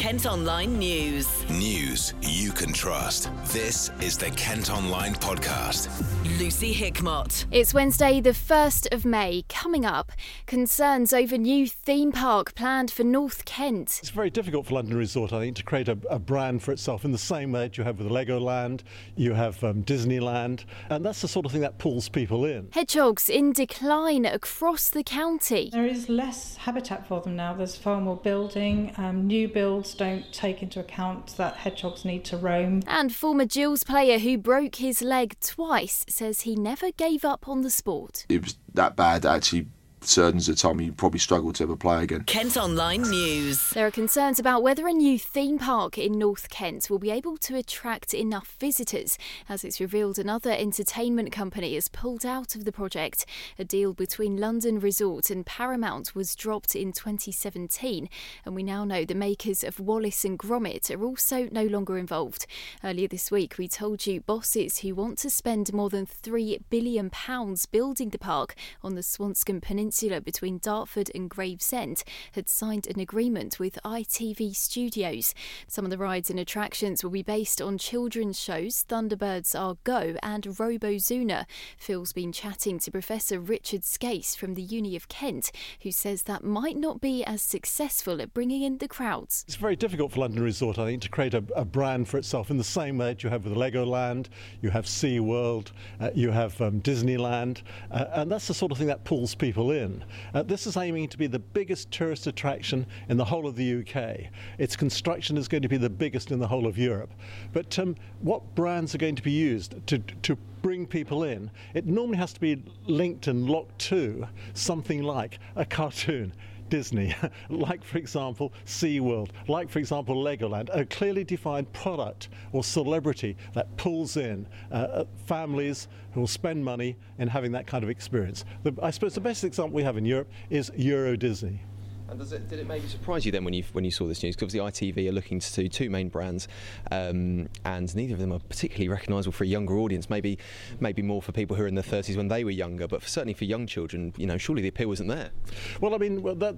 Kent Online News. News you can trust. This is the Kent Online Podcast. Lucy Hickmott. It's Wednesday, the 1st of May. Coming up, concerns over new theme park planned for North Kent. It's very difficult for London Resort, I think, to create a, a brand for itself in the same way that you have with Legoland, you have um, Disneyland, and that's the sort of thing that pulls people in. Hedgehogs in decline across the county. There is less habitat for them now. There's far more building. Um, new builds don't take into account that hedgehogs need to roam. And former Gills player who broke his leg twice says he never gave up on the sport. It was that bad actually surgeons at the time you probably struggle to ever play again. Kent Online News. There are concerns about whether a new theme park in North Kent will be able to attract enough visitors, as it's revealed another entertainment company has pulled out of the project. A deal between London Resort and Paramount was dropped in 2017, and we now know the makers of Wallace and Gromit are also no longer involved. Earlier this week, we told you bosses who want to spend more than £3 billion building the park on the Swanscombe Peninsula Peninsula between Dartford and Gravesend had signed an agreement with ITV Studios. Some of the rides and attractions will be based on children's shows Thunderbirds Are Go and Robozuna. Phil's been chatting to Professor Richard Scase from the Uni of Kent, who says that might not be as successful at bringing in the crowds. It's very difficult for London Resort, I think, to create a, a brand for itself in the same way that you have with Legoland, you have SeaWorld, uh, you have um, Disneyland, uh, and that's the sort of thing that pulls people in in. Uh, this is aiming to be the biggest tourist attraction in the whole of the UK. Its construction is going to be the biggest in the whole of Europe. But um, what brands are going to be used to, to bring people in? It normally has to be linked and locked to something like a cartoon. Disney, like for example SeaWorld, like for example Legoland, a clearly defined product or celebrity that pulls in uh, uh, families who will spend money in having that kind of experience. The, I suppose the best example we have in Europe is Euro Disney. And it, did it maybe surprise you then when you when you saw this news? Because the ITV are looking to do two main brands, um, and neither of them are particularly recognisable for a younger audience. Maybe maybe more for people who are in their 30s when they were younger, but for, certainly for young children, you know, surely the appeal wasn't there. Well, I mean, that,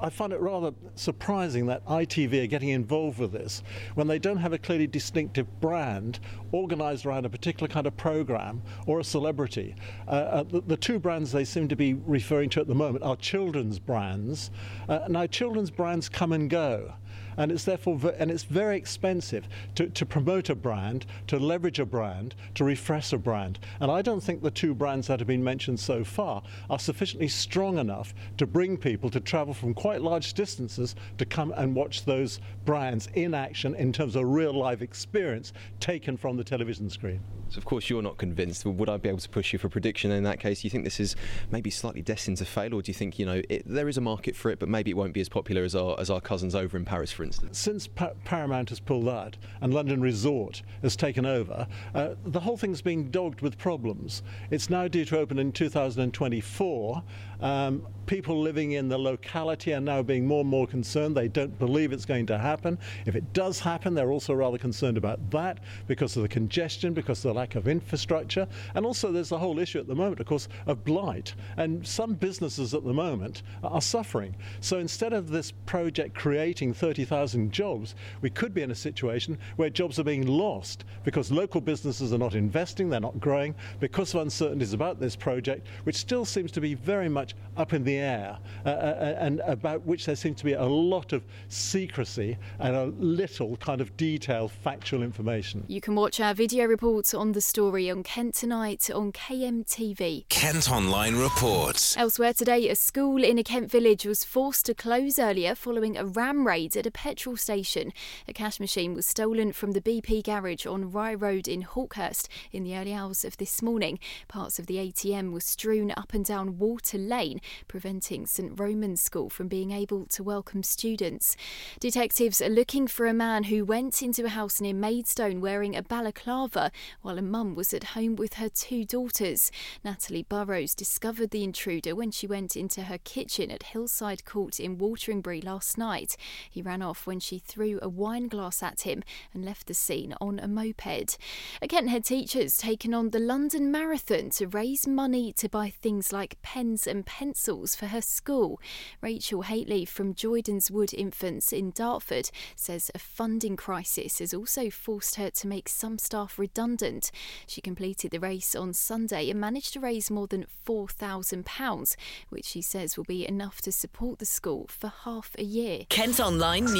I find it rather surprising that ITV are getting involved with this when they don't have a clearly distinctive brand organised around a particular kind of programme or a celebrity. Uh, uh, the, the two brands they seem to be referring to at the moment are children's brands. Uh, now, children's brands come and go and it's therefore and it's very expensive to, to promote a brand, to leverage a brand, to refresh a brand. And I don't think the two brands that have been mentioned so far are sufficiently strong enough to bring people to travel from quite large distances to come and watch those brands in action in terms of real life experience taken from the television screen. So of course you're not convinced. Would I be able to push you for a prediction in that case? Do you think this is maybe slightly destined to fail, or do you think you know it, there is a market for it, but maybe it won't be as popular as our as our cousins over in Paris, for instance? Since pa- Paramount has pulled out and London Resort has taken over, uh, the whole thing's being dogged with problems. It's now due to open in 2024. Um, people living in the locality are now being more and more concerned. They don't believe it's going to happen. If it does happen, they're also rather concerned about that because of the congestion, because of the lack of infrastructure, and also there's the whole issue at the moment, of course, of blight. And some businesses at the moment are suffering. So instead of this project creating 30,000 jobs, we could be in a situation where jobs are being lost because local businesses are not investing, they're not growing, because of uncertainties about this project, which still seems to be very much up in the air uh, uh, uh and about which there seems to be a lot of secrecy and a little kind of detailed factual information. You can watch our video reports on the story on Kent Tonight on KMTV. Kent Online reports. Elsewhere today, a school in a Kent village was forced to close earlier following a ram raid at a petrol station. A cash machine was stolen from the BP garage on Rye Road in Hawkhurst in the early hours of this morning. Parts of the ATM were strewn up and down Water Lane, preventing St Ronan's School from being able to welcome students. Detectives are looking for a man who went into a house near Maidstone wearing a balaclava while a mum was at home with her two daughters. Natalie Burrows discovered the intruder when she went into her kitchen at Hillside Court in Wateringbury last night. He ran off when she threw a wine glass at him and left the scene on a moped. A Kent head teacher's taken on the London Marathon to raise money to buy things like pens and pencils for her school. Rachel Haitley from Joydens Wood Infants in Dartford says a funding crisis has also forced her to make some staff redundant. She completed the race on Sunday and managed to raise more than £4,000, which she says will be enough to support the school for half a year. Kent Online News.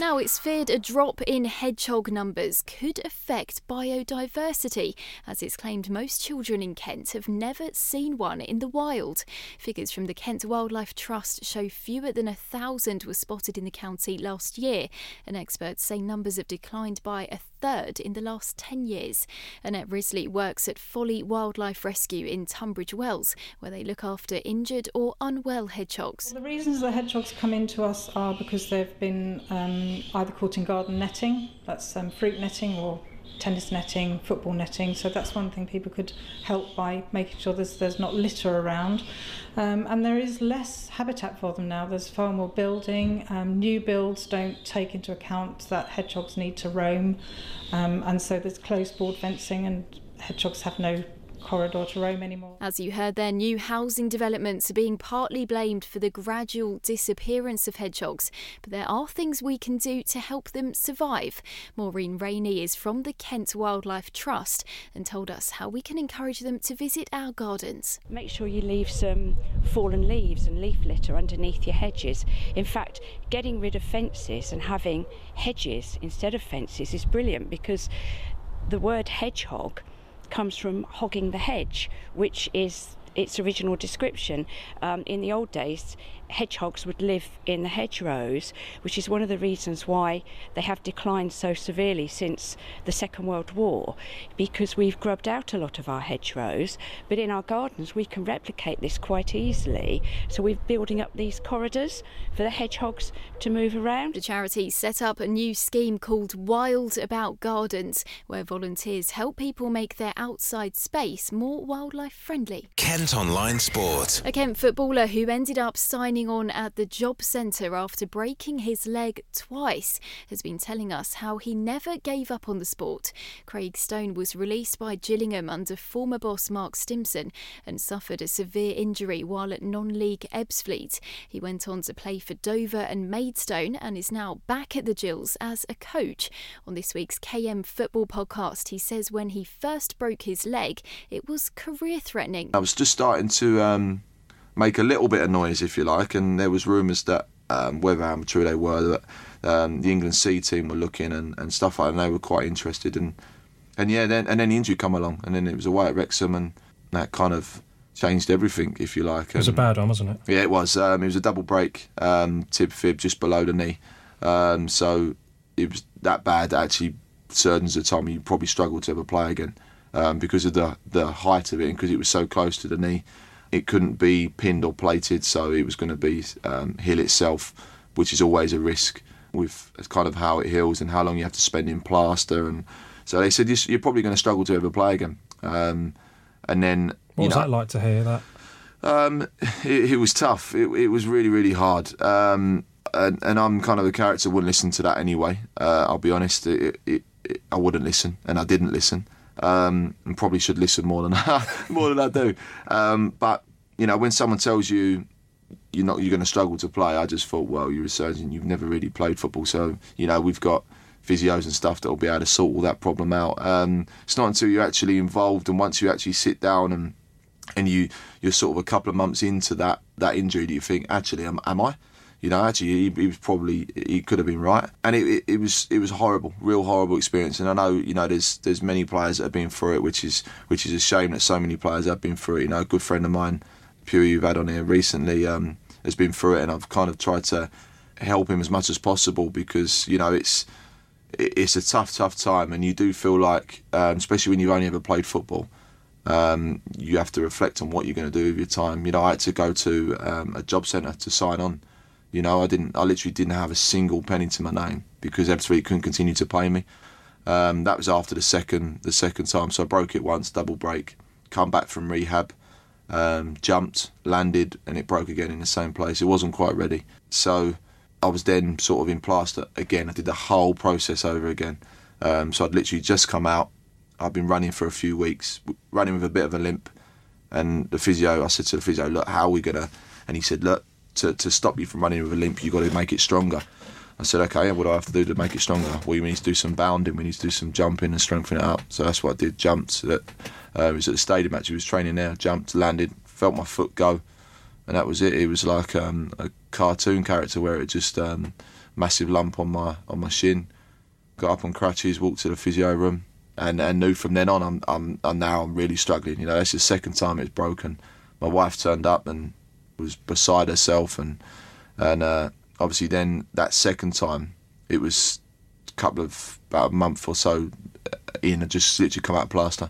Now, it's feared a drop in hedgehog numbers could affect biodiversity, as it's claimed most children in Kent have never seen one in the wild. Figures from the Kent Wildlife Trust show fewer than a thousand were spotted in the county last year, and experts say numbers have declined by a third in the last 10 years. Annette Risley works at Folly Wildlife Rescue in Tunbridge Wells, where they look after injured or unwell hedgehogs. The reasons the hedgehogs come into us are because they've been um, either caught in garden netting, that's um, fruit netting, or tennis netting, football netting. So that's one thing people could help by making sure there's, there's not litter around. Um, and there is less habitat for them now. There's far more building. Um, new builds don't take into account that hedgehogs need to roam. Um, and so there's closed board fencing and hedgehogs have no corridor to roam anymore. As you heard there, new housing developments are being partly blamed for the gradual disappearance of hedgehogs, but there are things we can do to help them survive. Maureen Rainey is from the Kent Wildlife Trust and told us how we can encourage them to visit our gardens. Make sure you leave some fallen leaves and leaf litter underneath your hedges. In fact, getting rid of fences and having hedges instead of fences is brilliant because the word hedgehog comes from hogging the hedge, which is its original description. Um, in the old days, hedgehogs would live in the hedgerows, which is one of the reasons why they have declined so severely since the Second World War, because we've grubbed out a lot of our hedgerows. But in our gardens, we can replicate this quite easily. So we're building up these corridors for the hedgehogs to move around. The charity set up a new scheme called Wild About Gardens, where volunteers help people make their outside space more wildlife friendly. Kent Online Sport. A Kent footballer who ended up signing on at the job centre after breaking his leg twice has been telling us how he never gave up on the sport. Craig Stone was released by Gillingham under former boss Mark Stimson and suffered a severe injury while at non league Ebbsfleet. He went on to play for Dover and Maidstone and is now back at the Gills as a coach. On this week's KM Football podcast, he says when he first broke his leg, it was career threatening. I was just starting to um, make a little bit of noise, if you like, and there was rumours that um, whether how true they were, that um, the England C team were looking and, and stuff like that. And they were quite interested, and and yeah, then and then the injury come along, and then it was away at Wrexham, and that kind of changed everything, if you like. It was a bad one, wasn't it? Yeah, it was. Um, it was a double break, um, tib fib just below the knee. Um, so it was that bad. that Actually, surgeons at the time you probably struggled to ever play again um, because of the the height of it and because it was so close to the knee. It couldn't be pinned or plated, so it was going to be um, heal itself, which is always a risk with kind of how it heals and how long you have to spend in plaster. And so they said you're probably going to struggle to ever play again. Um, and then what was know, that like to hear that? Um, it, it, was tough. It, it, was really, really hard. Um, and, and, I'm kind of a character wouldn't listen to that anyway. Uh, I'll be honest. It, I wouldn't listen, and I didn't listen. Um, and probably should listen more than more than I do. Um, but you know, when someone tells you you're not you're going to struggle to play, I just thought, well, you're a surgeon. You've never really played football, so you know we've got physios and stuff that will be able to sort all that problem out. Um, it's not until you're actually involved and once you actually sit down and and you you're sort of a couple of months into that that injury that you think actually am, am I you know actually he, he, was probably he could have been right and it, it, it, was it was horrible real horrible experience and I know you know there's there's many players that have been through it which is which is a shame that so many players have been through it you know a good friend of mine Pure you've had on here recently um, has been through it and I've kind of tried to help him as much as possible because you know it's it's a tough, tough time, and you do feel like, um, especially when you've only ever played football, um, you have to reflect on what you're going to do with your time. You know, I had to go to um, a job centre to sign on. You know, I didn't. I literally didn't have a single penny to my name because Ebbsfleet couldn't continue to pay me. Um, that was after the second the second time, so I broke it once, double break, come back from rehab, um, jumped, landed, and it broke again in the same place. It wasn't quite ready, so I was then sort of in plaster again. I did the whole process over again. Um, so I'd literally just come out. I'd been running for a few weeks, running with a bit of a limp, And the physio, I said to the physio, look, how are we gonna? And he said, look, to, to stop you from running with a limp, you've got to make it stronger. I said, okay, what do I have to do to make it stronger? Well, we need to do some bounding, we need to do some jumping and strengthen it up. So that's what I did. Jumped. Uh, it was at the stadium actually. Was training there. Jumped, landed, felt my foot go, and that was it. It was like um, a cartoon character where it just um, massive lump on my on my shin. Got up on crutches, walked to the physio room, and, and knew from then on I'm, I'm, I'm now I'm really struggling. You know, that's the second time it's broken. My wife turned up and was beside herself, and and uh, obviously then that second time it was a couple of about a month or so in, and just literally come out plaster.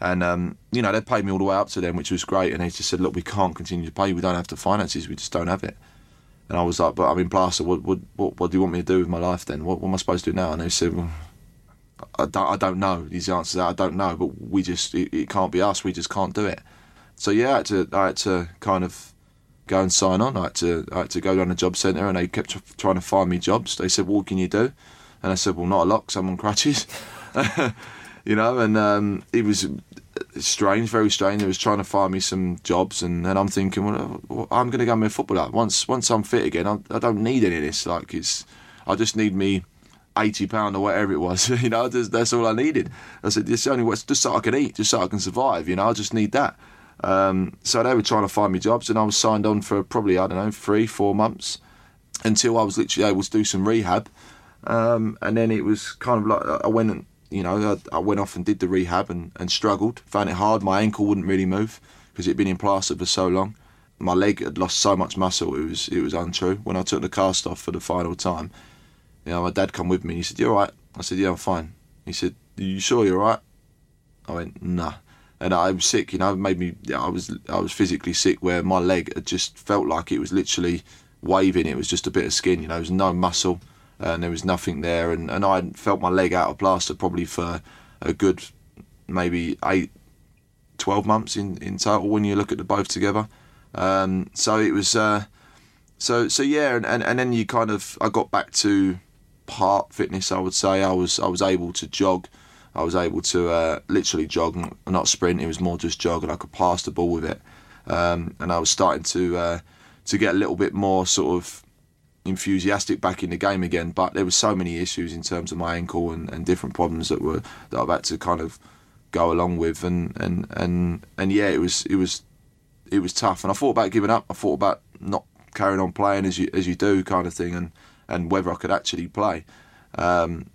And um, you know they paid me all the way up to them, which was great. And they just said, "Look, we can't continue to pay. We don't have the finances. We just don't have it." And I was like, "But I'm in plaster. What, what, what, what do you want me to do with my life then? What, what am I supposed to do now?" And they said, "Well, I don't, I don't know." These answers, I don't know. But we just, it, it can't be us. We just can't do it. So yeah, I had to, I had to kind of go and sign on. I had to, I had to go down the job centre, and they kept trying to find me jobs. They said, "What can you do?" And I said, "Well, not a lot, because I'm on crutches." you know, and um, it was strange, very strange. They was trying to find me some jobs, and I'm thinking, well, I'm going to go and be a footballer. Once, once I'm fit again, I, I don't need any of this. Like it's, I just need me eighty pound or whatever it was. you know, that's, that's all I needed. I said, it's only what's just so I can eat, just so I can survive. You know, I just need that. Um, so they were trying to find me jobs, and I was signed on for probably I don't know three, four months until I was literally able to do some rehab. Um, and then it was kind of like I went and you know I, I, went off and did the rehab and, and struggled. Found it hard. My ankle wouldn't really move because it'd been in plaster for so long. My leg had lost so much muscle. It was it was untrue. When I took the cast off for the final time, you know, my dad come with me. and He said, "You all right?" I said, "Yeah, I'm fine." He said, "You sure you're right?" I went, "Nah." And I was sick. You know, it made me. I was I was physically sick where my leg had just felt like it was literally waving. It was just a bit of skin. You know, there was no muscle and there was nothing there. And, and I felt my leg out of plaster probably for a good maybe eight, 12 months in, in total when you look at the both together. Um, so it was, uh, so so yeah, and, and, and then you kind of I got back to part fitness. I would say I was I was able to jog. I was able to uh, literally jog, not sprint. It was more just jog, and I could pass the ball with it. Um, and I was starting to uh, to get a little bit more sort of enthusiastic back in the game again. But there were so many issues in terms of my ankle and, and different problems that were that I've had to kind of go along with. And, and and and yeah, it was it was it was tough. And I thought about giving up. I thought about not carrying on playing as you as you do, kind of thing, and and whether I could actually play. Um,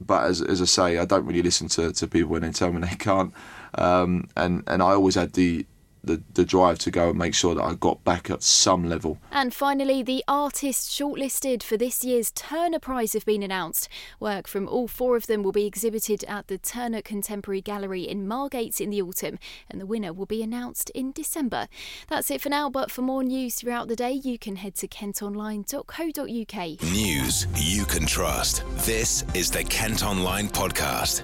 but as as I say, I don't really listen to, to people when they tell me they can't. Um, and and I always had the the, the drive to go and make sure that I got back at some level. And finally, the artists shortlisted for this year's Turner Prize have been announced. Work from all four of them will be exhibited at the Turner Contemporary Gallery in Margate in the autumn, and the winner will be announced in December. That's it for now, but for more news throughout the day, you can head to kentonline.co.uk. News you can trust. This is the Kent Online Podcast.